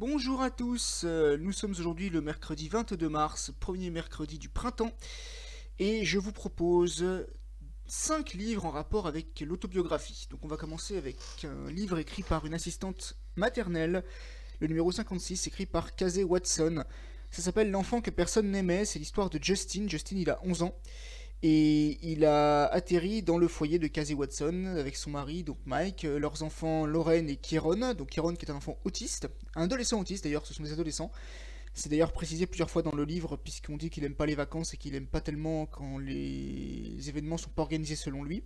Bonjour à tous, euh, nous sommes aujourd'hui le mercredi 22 mars, premier mercredi du printemps, et je vous propose 5 livres en rapport avec l'autobiographie. Donc on va commencer avec un livre écrit par une assistante maternelle, le numéro 56, écrit par Kazé Watson. Ça s'appelle L'enfant que personne n'aimait, c'est l'histoire de Justin. Justin il a 11 ans, et il a atterri dans le foyer de Casey Watson avec son mari, donc Mike, euh, leurs enfants Lauren et Kieron, donc Kieron qui est un enfant autiste, un adolescent autiste d'ailleurs, ce sont des adolescents. C'est d'ailleurs précisé plusieurs fois dans le livre, puisqu'on dit qu'il aime pas les vacances et qu'il aime pas tellement quand les événements sont pas organisés selon lui.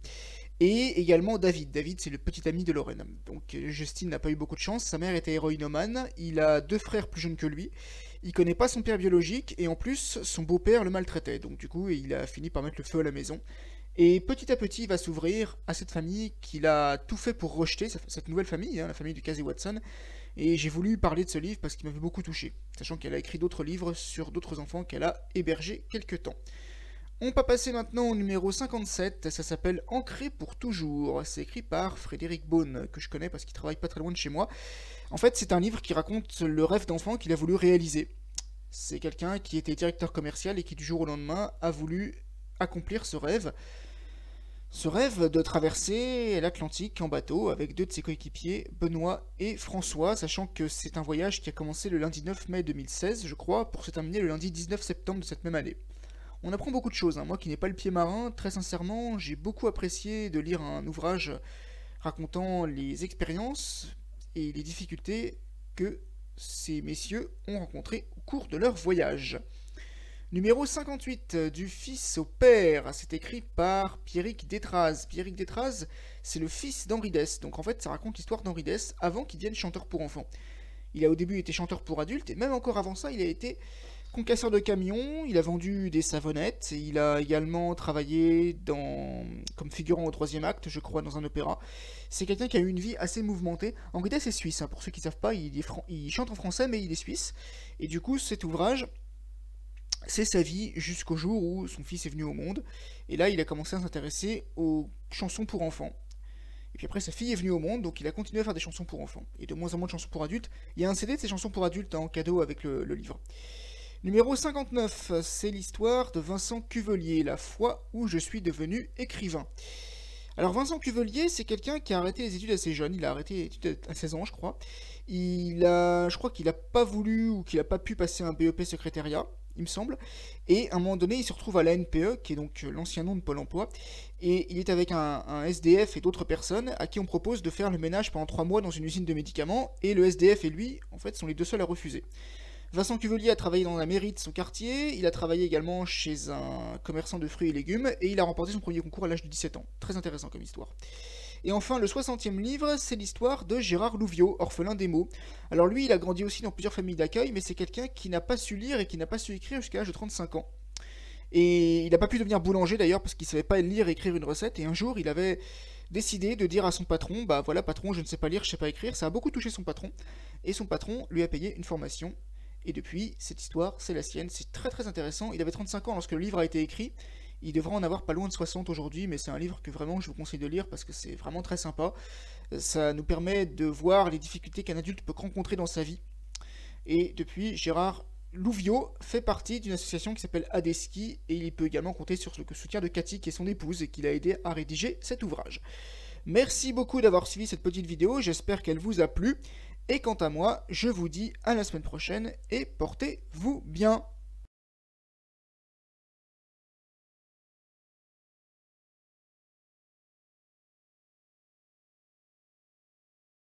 Et également David. David, c'est le petit ami de Lauren. Donc Justin n'a pas eu beaucoup de chance. Sa mère était héroïnomane. Il a deux frères plus jeunes que lui il connaît pas son père biologique et en plus son beau-père le maltraitait. Donc du coup, il a fini par mettre le feu à la maison. Et petit à petit, il va s'ouvrir à cette famille qu'il a tout fait pour rejeter, cette nouvelle famille, hein, la famille du Casey Watson. Et j'ai voulu parler de ce livre parce qu'il m'avait beaucoup touché, sachant qu'elle a écrit d'autres livres sur d'autres enfants qu'elle a hébergés quelque temps. On va passer maintenant au numéro 57, ça s'appelle Ancré pour toujours. C'est écrit par Frédéric Beaune, que je connais parce qu'il travaille pas très loin de chez moi. En fait, c'est un livre qui raconte le rêve d'enfant qu'il a voulu réaliser. C'est quelqu'un qui était directeur commercial et qui du jour au lendemain a voulu accomplir ce rêve. Ce rêve de traverser l'Atlantique en bateau avec deux de ses coéquipiers, Benoît et François, sachant que c'est un voyage qui a commencé le lundi 9 mai 2016, je crois, pour se terminer le lundi 19 septembre de cette même année. On apprend beaucoup de choses. Hein. Moi qui n'ai pas le pied marin, très sincèrement, j'ai beaucoup apprécié de lire un ouvrage racontant les expériences et les difficultés que ces messieurs ont rencontrées au cours de leur voyage. Numéro 58, du fils au père, c'est écrit par Pierrick Détraz. Pierrick Détraz, c'est le fils d'Henri Dess. Donc en fait, ça raconte l'histoire d'Henri Dess avant qu'il devienne chanteur pour enfants. Il a au début été chanteur pour adultes, et même encore avant ça, il a été concasseur de camions, il a vendu des savonnettes, il a également travaillé comme figurant au troisième acte, je crois, dans un opéra. C'est quelqu'un qui a eu une vie assez mouvementée. En réalité, c'est suisse, hein. pour ceux qui ne savent pas, il, chante en français, mais il est suisse. Et du coup, cet ouvrage, c'est sa vie jusqu'au jour où son fils est venu au monde. Et là, il a commencé à s'intéresser aux chansons pour enfants. Et puis après, sa fille est venue au monde, donc il a continué à faire des chansons pour enfants. Et de moins en moins de chansons pour adultes. Il y a un CD de ces chansons pour adultes hein, en cadeau avec le livre. Numéro 59, c'est l'histoire de Vincent Cuvelier, la fois où je suis devenu écrivain. Alors Vincent Cuvelier, c'est quelqu'un qui a arrêté les études assez jeune, il a arrêté les études à 16 ans je crois. Il a, je crois qu'il n'a pas voulu ou qu'il n'a pas pu passer un BEP secrétariat, il me semble. Et à un moment donné, il se retrouve à la NPE, qui est donc l'ancien nom de Pôle Emploi, et il est avec un, un SDF et d'autres personnes à qui on propose de faire le ménage pendant 3 mois dans une usine de médicaments, et le SDF et lui, en fait, sont les deux seuls à refuser. Vincent Cuvelier a travaillé dans la mairie de son quartier, il a travaillé également chez un commerçant de fruits et légumes, et il a remporté son premier concours à l'âge de 17 ans. Très intéressant comme histoire. Et enfin, le 60e livre, c'est l'histoire de Gérard Louviot, orphelin des mots. Alors lui, il a grandi aussi dans plusieurs familles d'accueil, mais c'est quelqu'un qui n'a pas su lire et qui n'a pas su écrire jusqu'à l'âge de 35 ans. Et il n'a pas pu devenir boulanger d'ailleurs parce qu'il savait pas lire et écrire une recette, et un jour, il avait décidé de dire à son patron, bah voilà patron, je ne sais pas lire, je ne sais pas écrire, ça a beaucoup touché son patron, et son patron lui a payé une formation et depuis, cette histoire, c'est la sienne. C'est très très intéressant. Il avait 35 ans lorsque le livre a été écrit. Il devrait en avoir pas loin de 60 aujourd'hui, mais c'est un livre que vraiment je vous conseille de lire parce que c'est vraiment très sympa. Ça nous permet de voir les difficultés qu'un adulte peut rencontrer dans sa vie. Et depuis, Gérard Louviot fait partie d'une association qui s'appelle Adeski et il peut également compter sur le soutien de Cathy qui est son épouse et qui l'a aidé à rédiger cet ouvrage. Merci beaucoup d'avoir suivi cette petite vidéo, j'espère qu'elle vous a plu. Et quant à moi, je vous dis à la semaine prochaine et portez-vous bien.